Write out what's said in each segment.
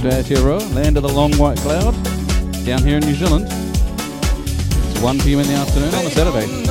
for Aotearoa, land of the long white cloud, down here in New Zealand. It's 1 pm in the afternoon on a Saturday.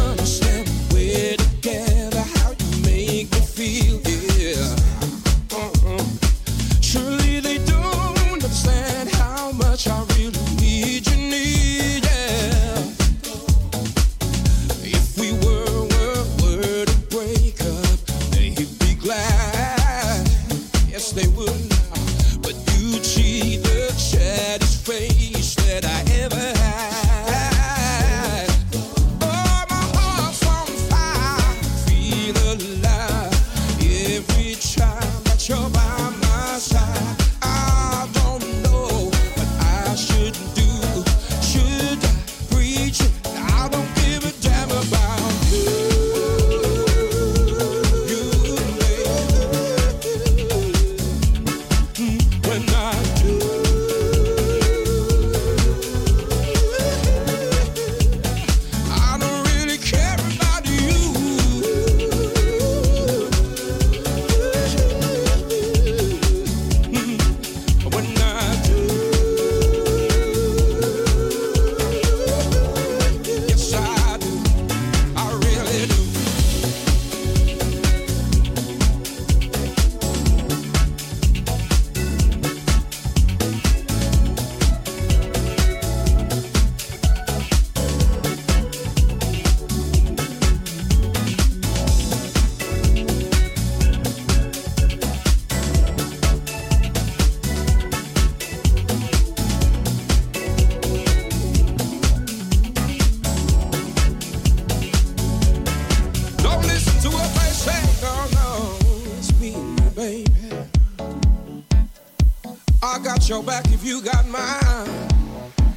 you got mine.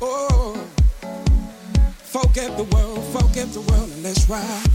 Oh, forget the world, forget the world, and let's ride.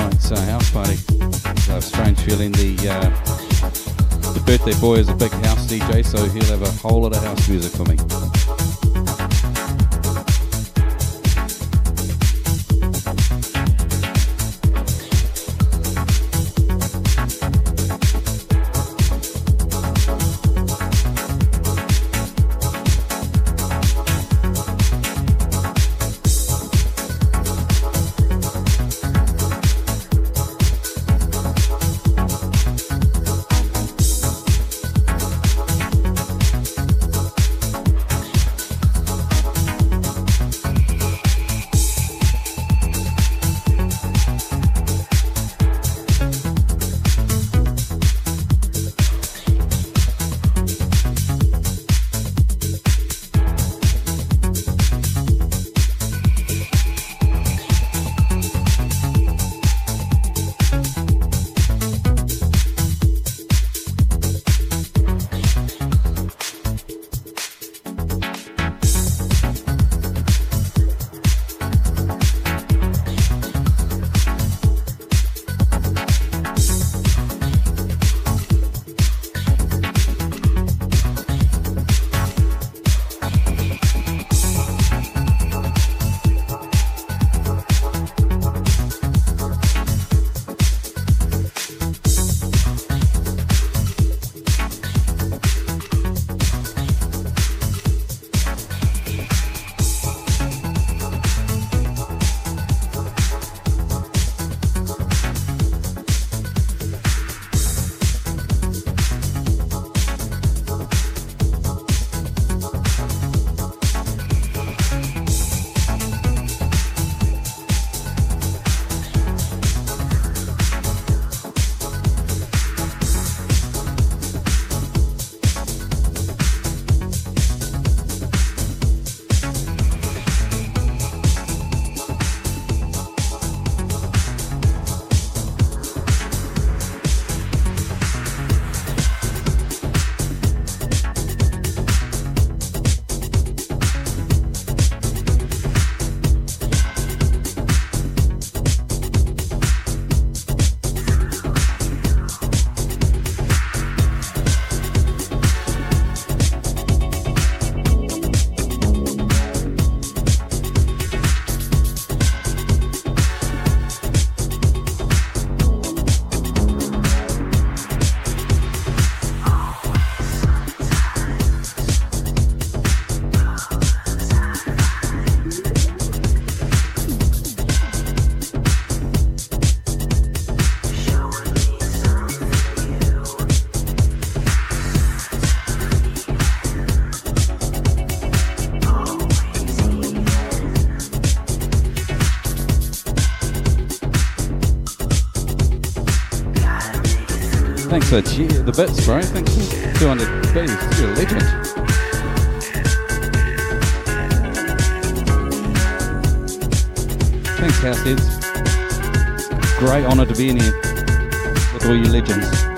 Tonight's uh, house party. Have a strange feeling the uh, the birthday boy is a big house DJ, so he'll have a whole lot of house music for me. For the bits, bro. Thanks for 200 bits. You're a legend. Thanks, Househeads. Great honour to be in here with all you legends.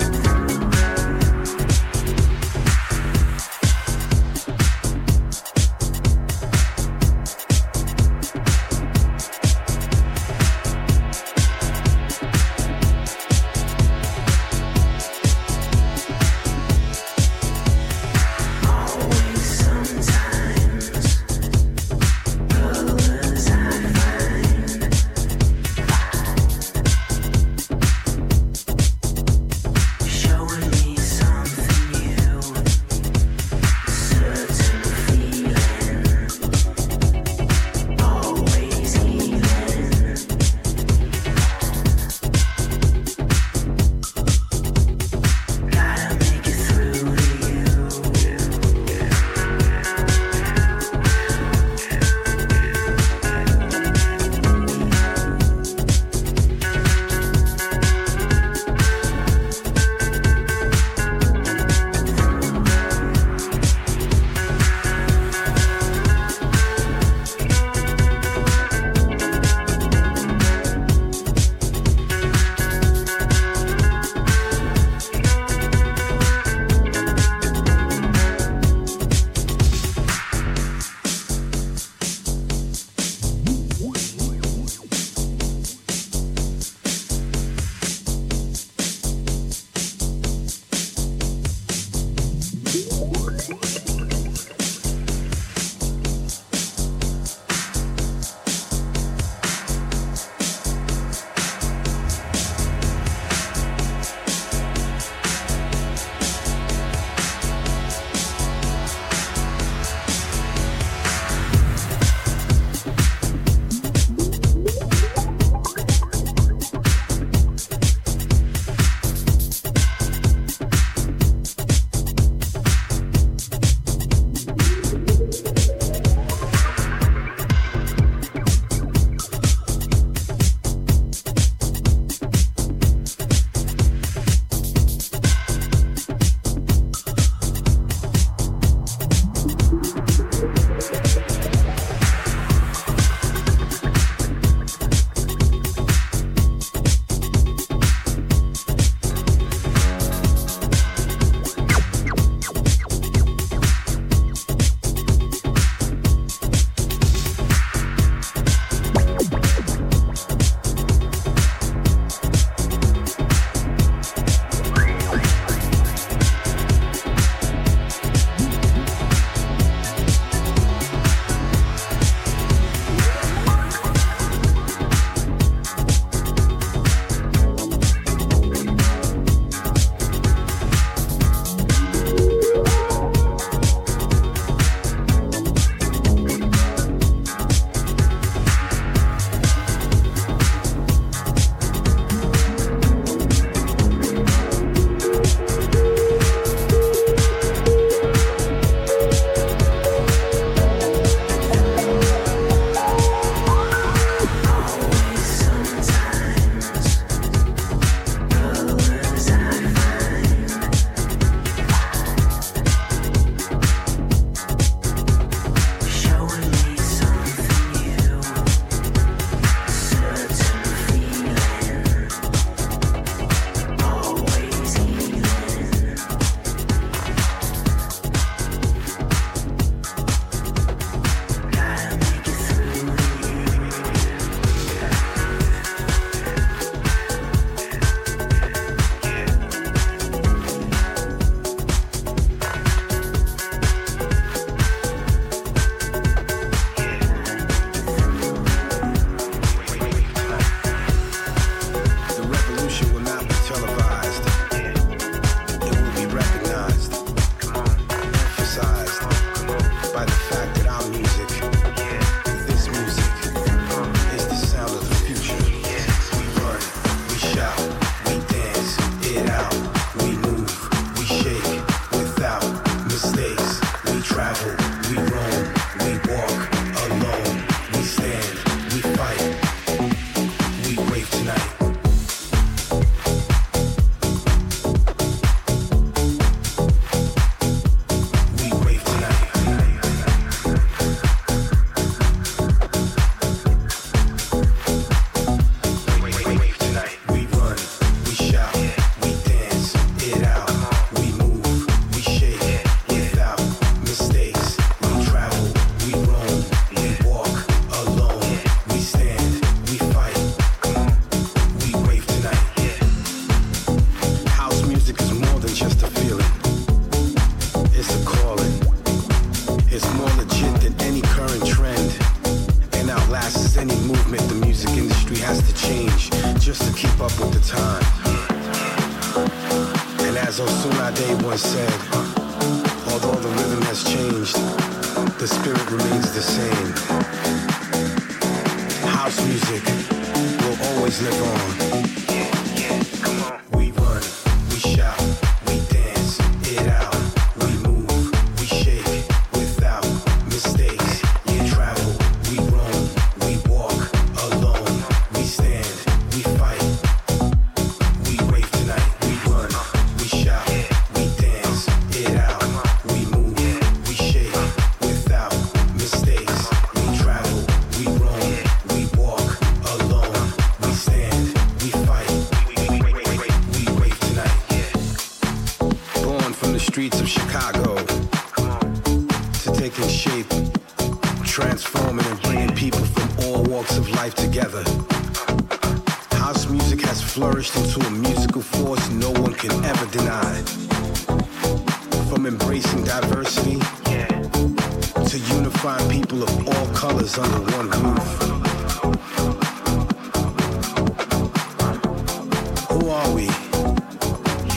Who are we?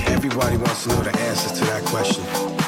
Everybody wants to know the answer to that question.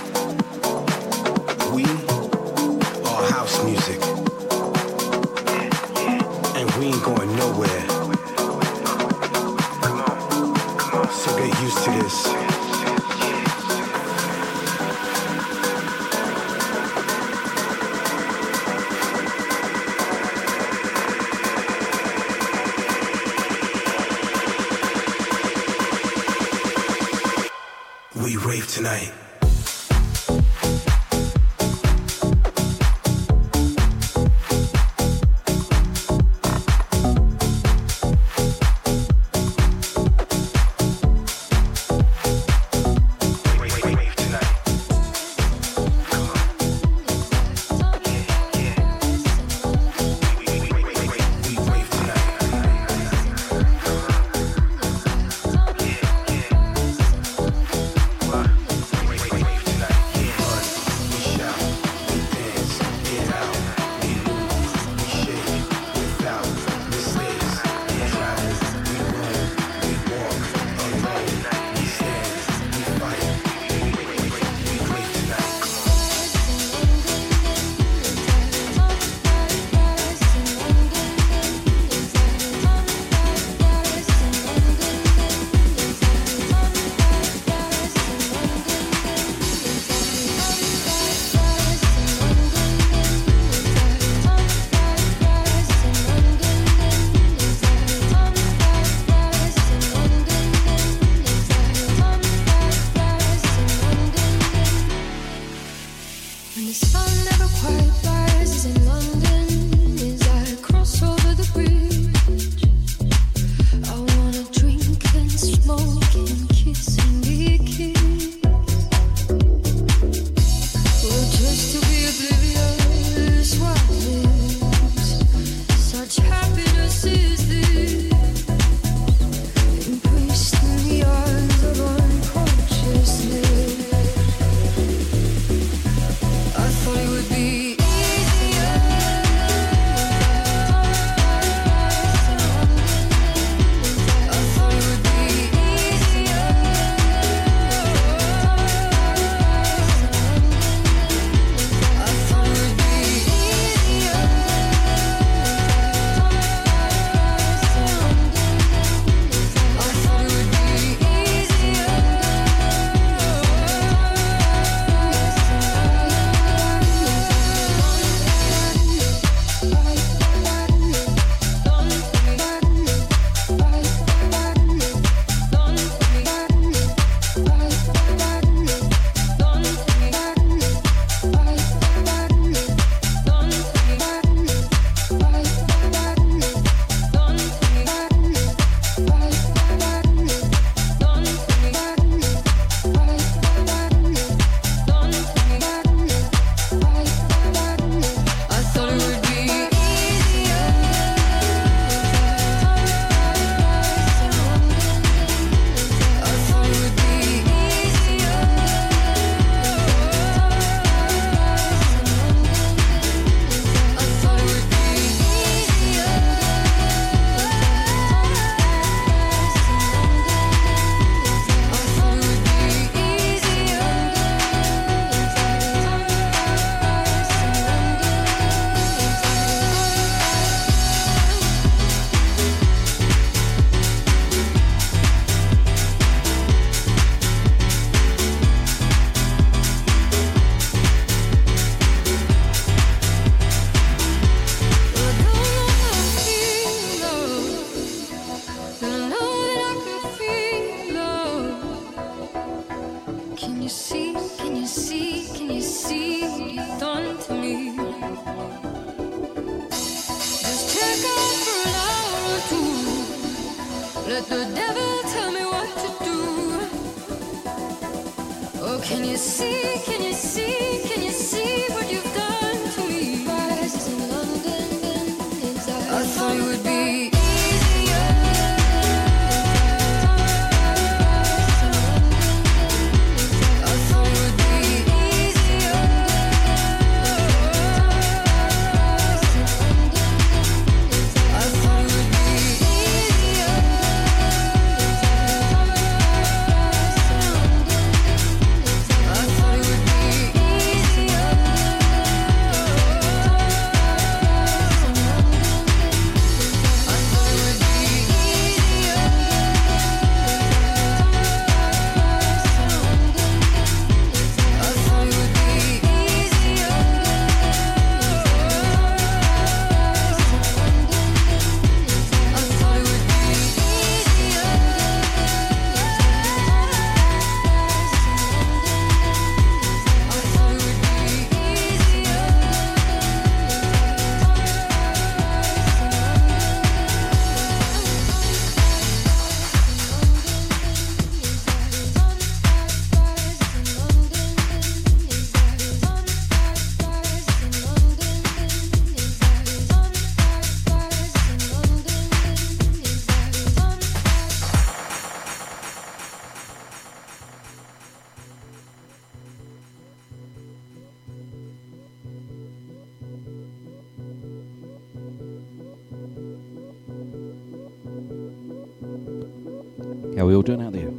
How are we all doing out there?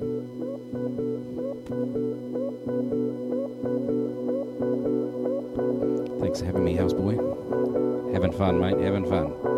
Thanks for having me, houseboy. Having fun, mate. Having fun.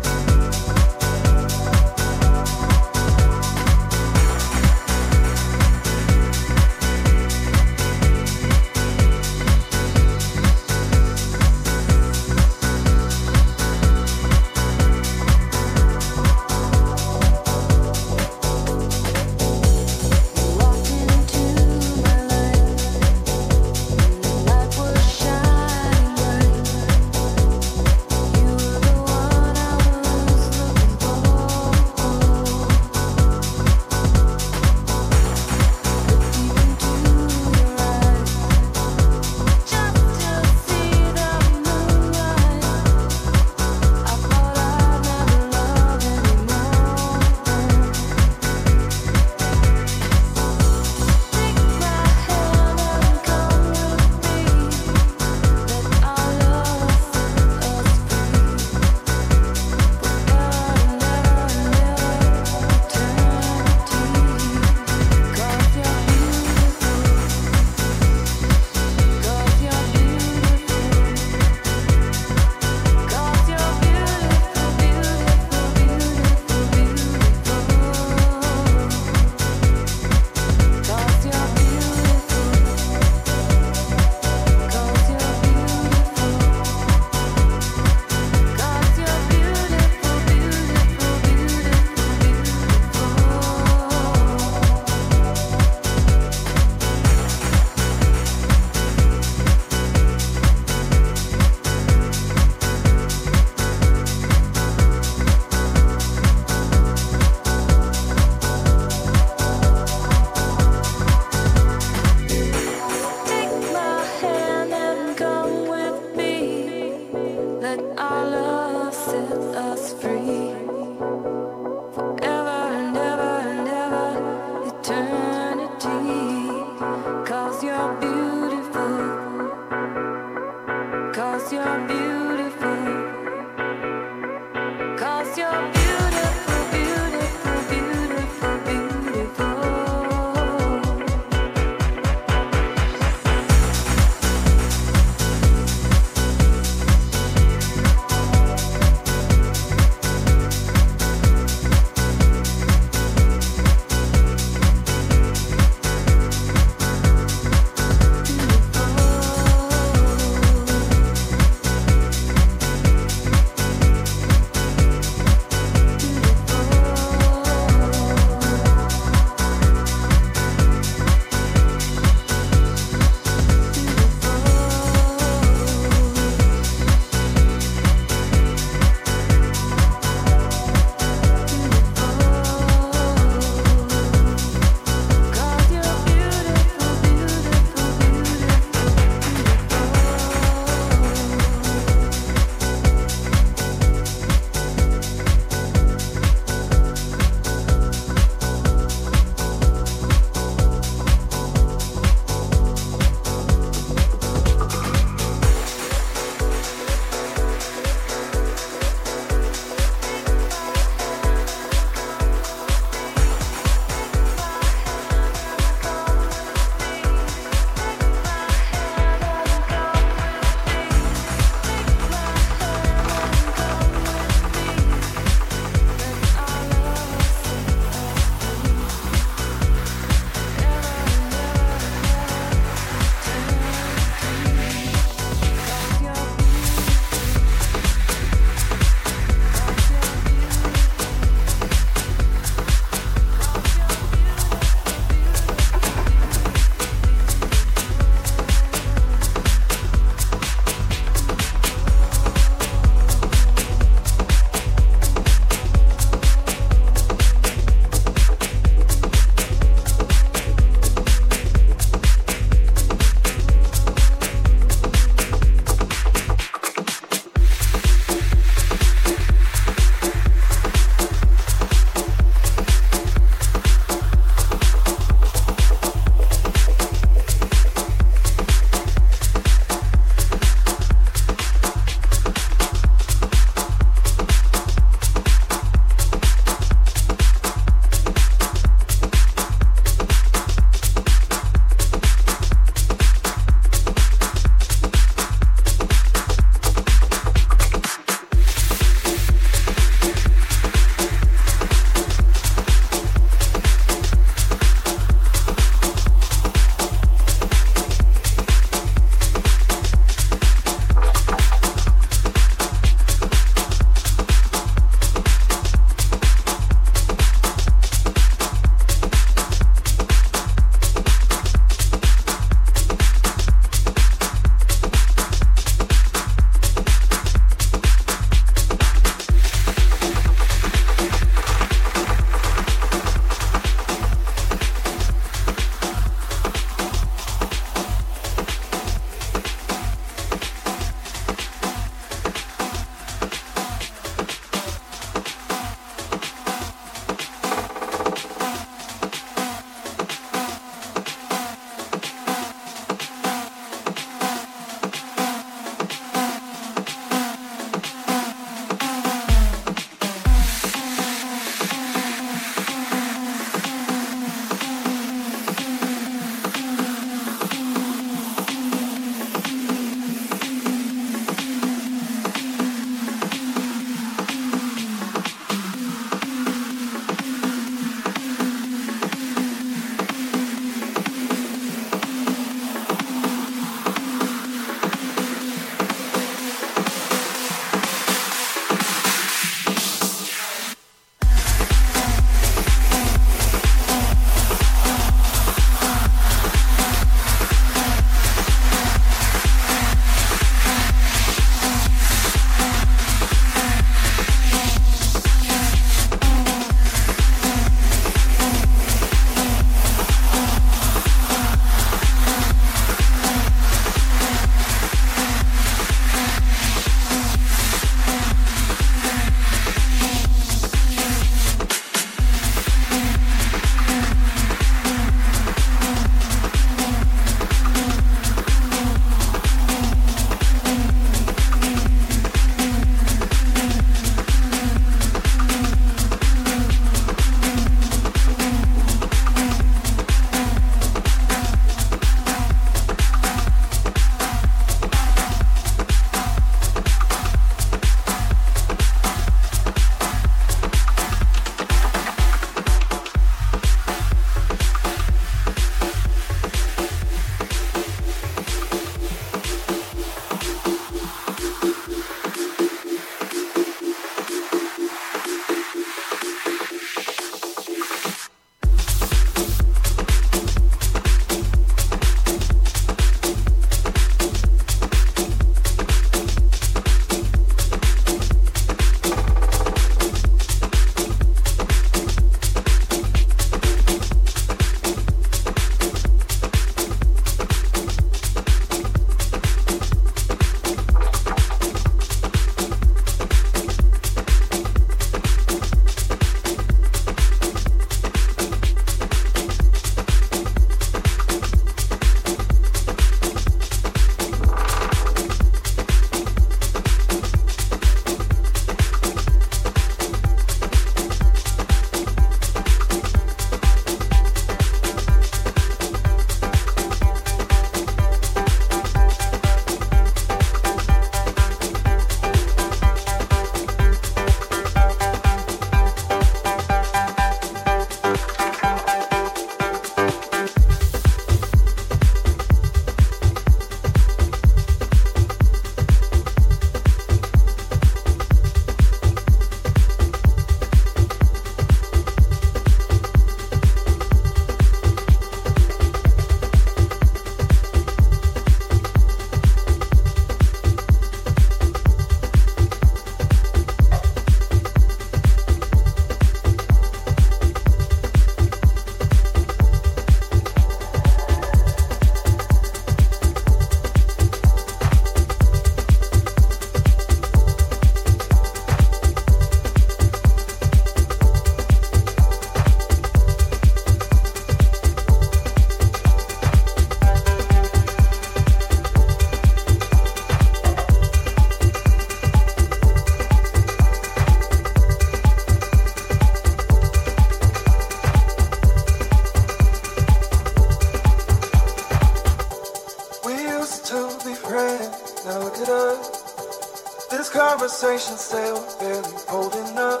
conversations still barely holding up.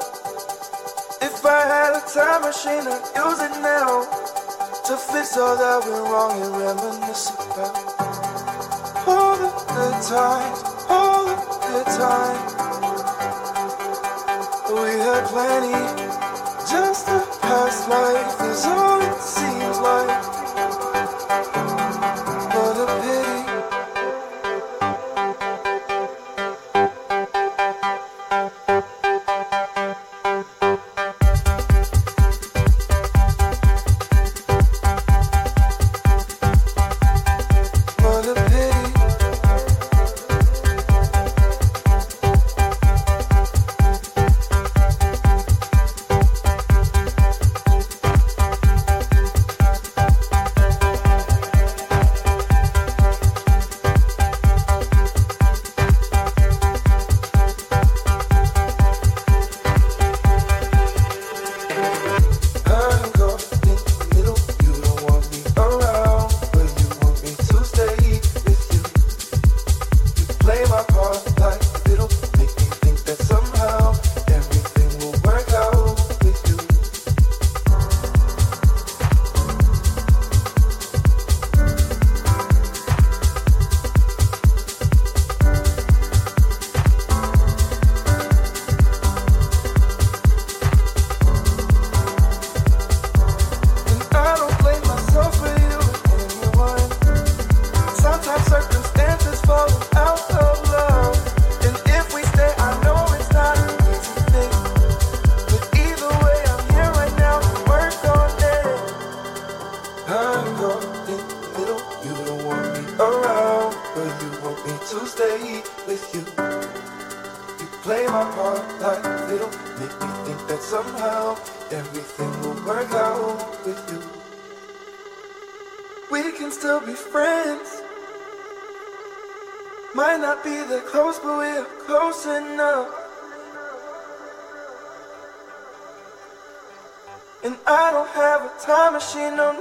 If I had a time machine, I'd use it now to fix all that went wrong and reminisce about all the good times, all the good times we had plenty. machine on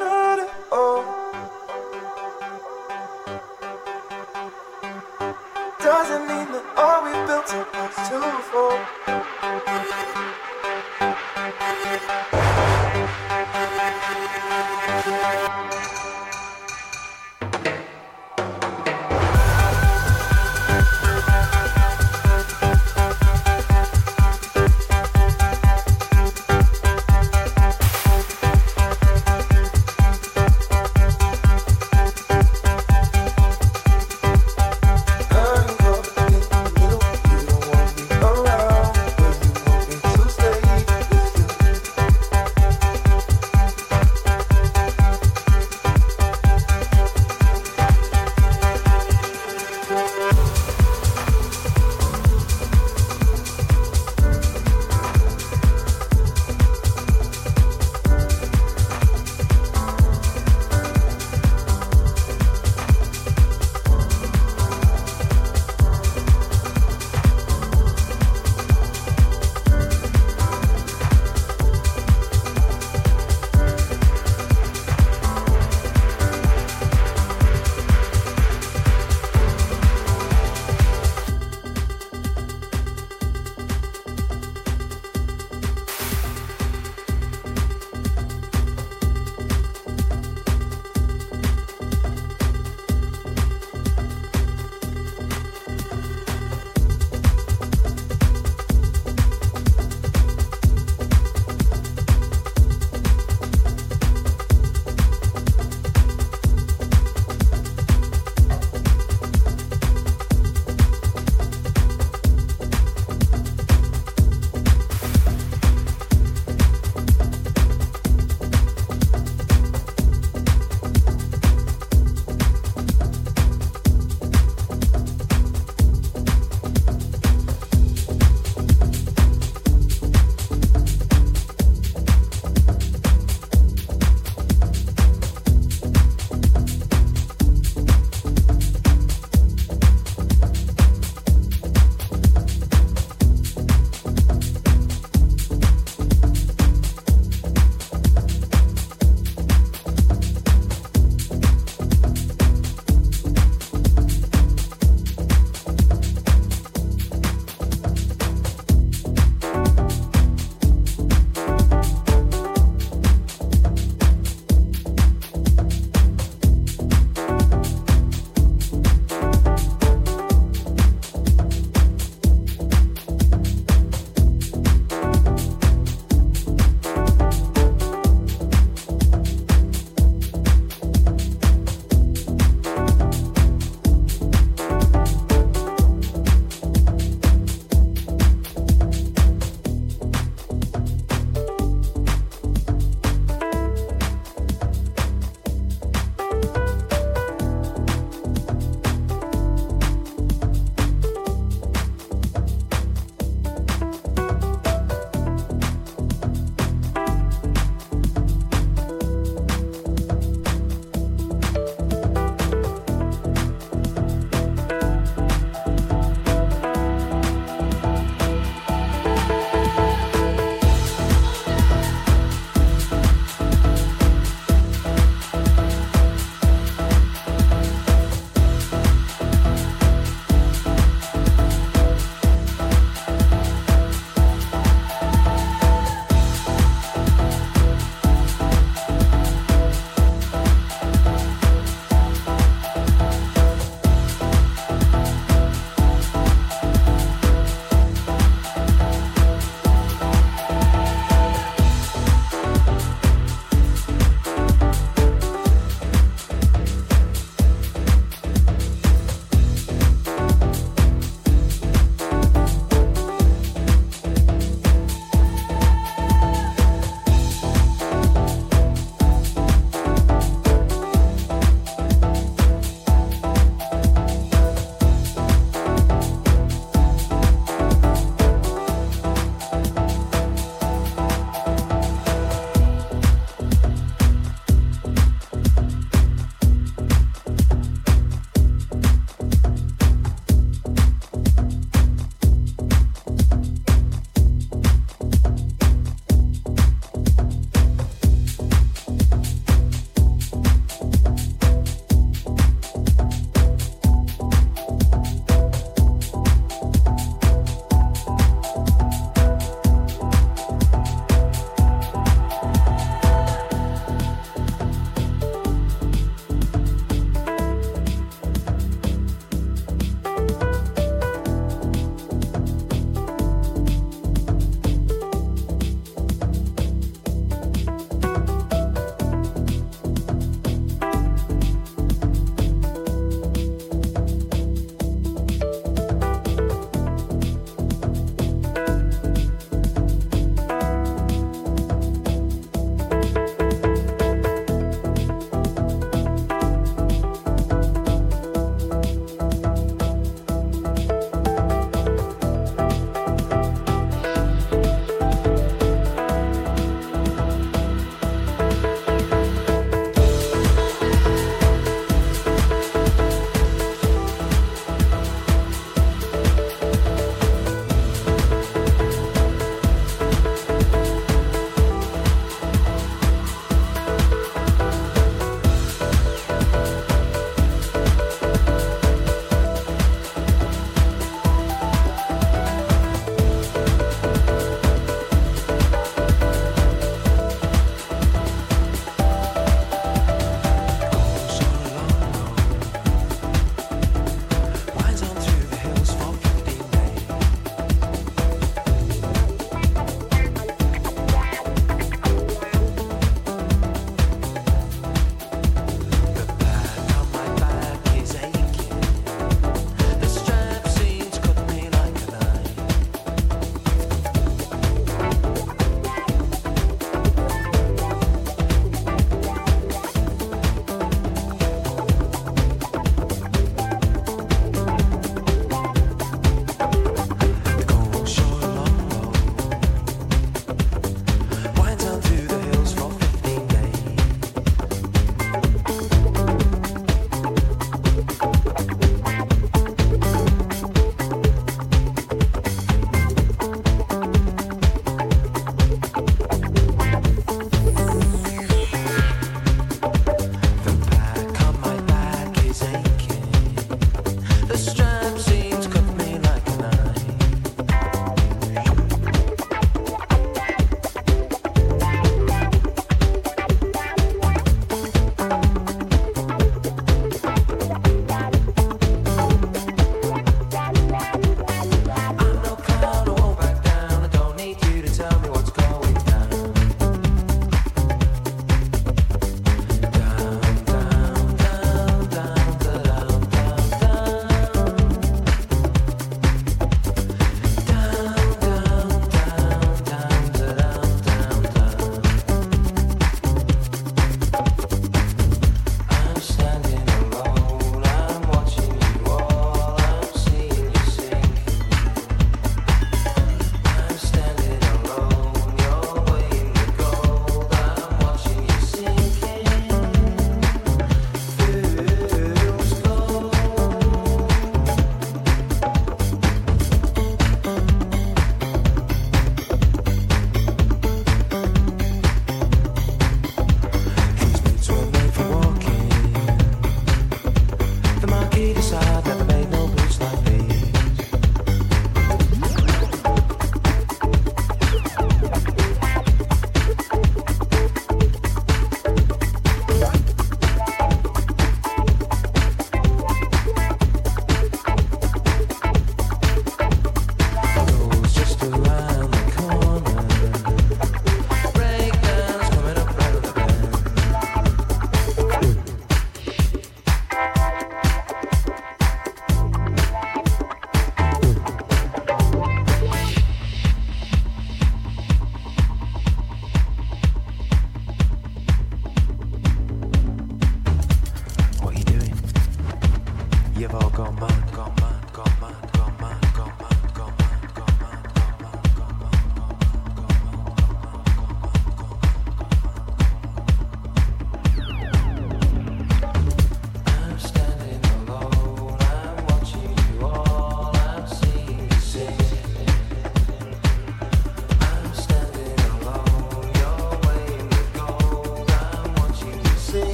Come on.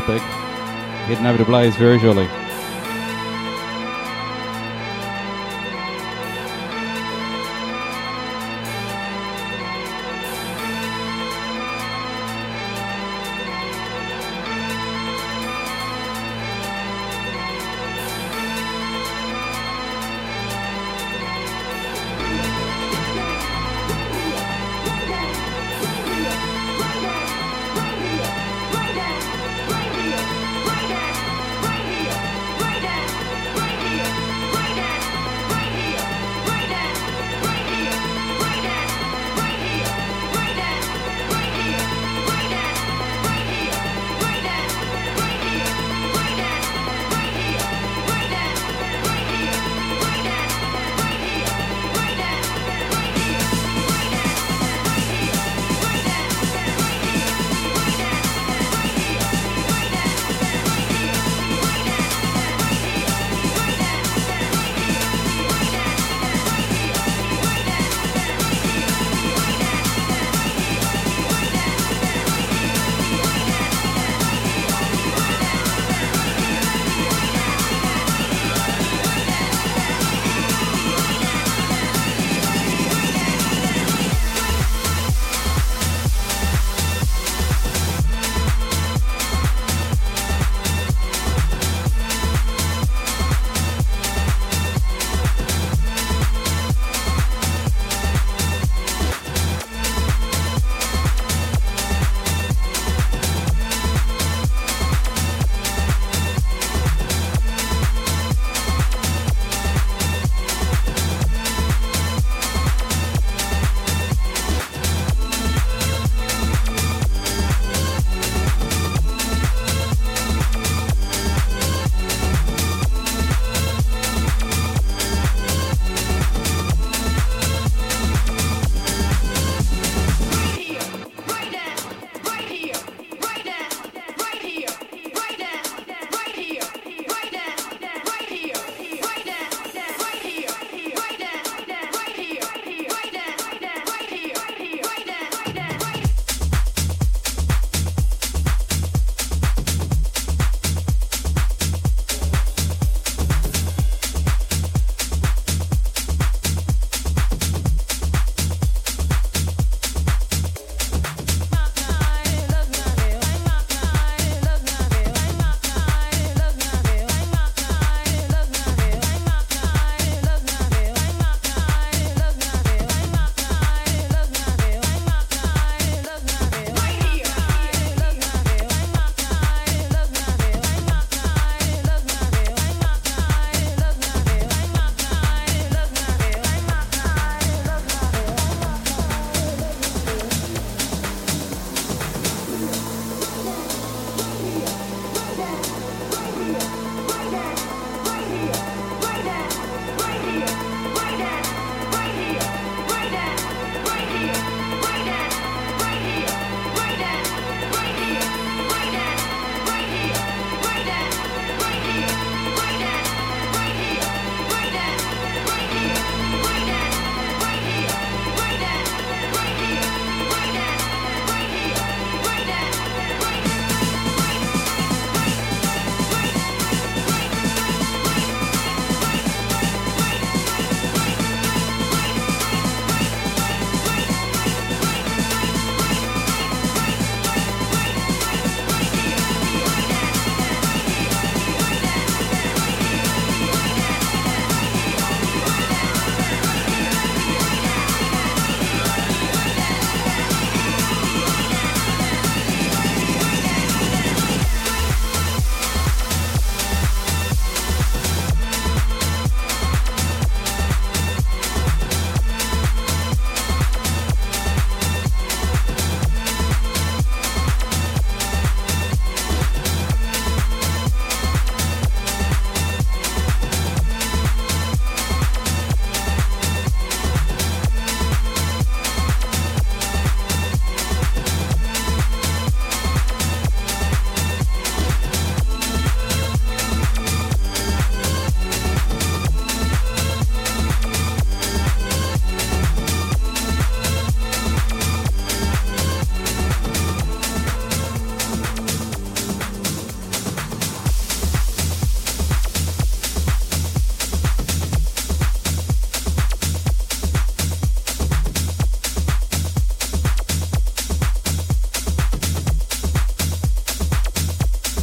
Big. Heading over to Blaze very shortly.